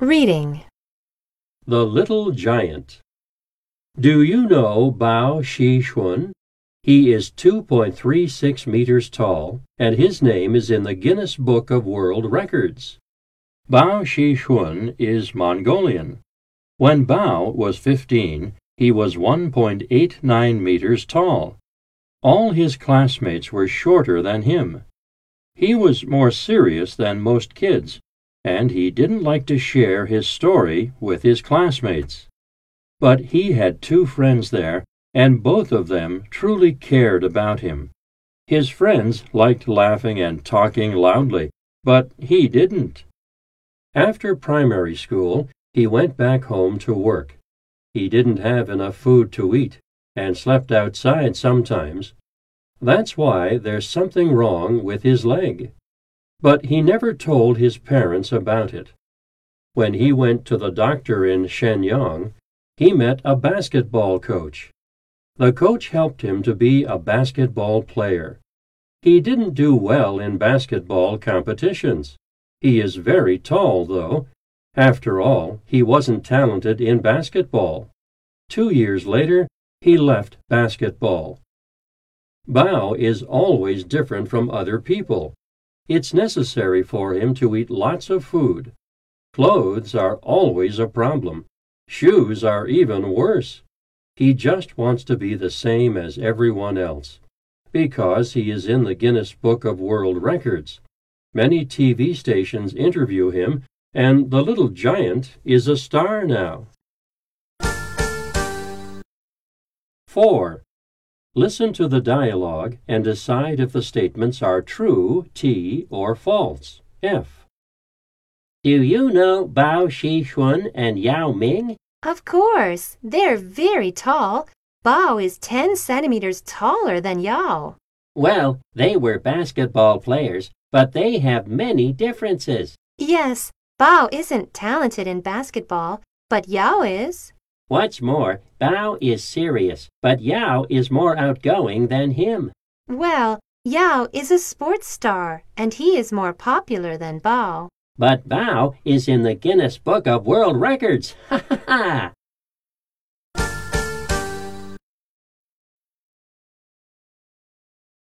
Reading. The Little Giant. Do you know Bao Xishun? He is 2.36 meters tall, and his name is in the Guinness Book of World Records. Bao Xishun is Mongolian. When Bao was 15, he was 1.89 meters tall. All his classmates were shorter than him. He was more serious than most kids, and he didn't like to share his story with his classmates. But he had two friends there, and both of them truly cared about him. His friends liked laughing and talking loudly, but he didn't. After primary school, he went back home to work. He didn't have enough food to eat, and slept outside sometimes. That's why there's something wrong with his leg. But he never told his parents about it. When he went to the doctor in Shenyang, he met a basketball coach. The coach helped him to be a basketball player. He didn't do well in basketball competitions. He is very tall, though. After all, he wasn't talented in basketball. Two years later, he left basketball. Bao is always different from other people. It's necessary for him to eat lots of food. Clothes are always a problem. Shoes are even worse. He just wants to be the same as everyone else. Because he is in the Guinness Book of World Records. Many TV stations interview him, and the little giant is a star now. 4. Listen to the dialogue and decide if the statements are true, T, or false, F. Do you know Bao Xishun and Yao Ming? Of course, they're very tall. Bao is 10 centimeters taller than Yao. Well, they were basketball players, but they have many differences. Yes, Bao isn't talented in basketball, but Yao is. What's more, Bao is serious, but Yao is more outgoing than him. Well, Yao is a sports star, and he is more popular than Bao. But Bao is in the Guinness Book of World Records. Ha ha ha!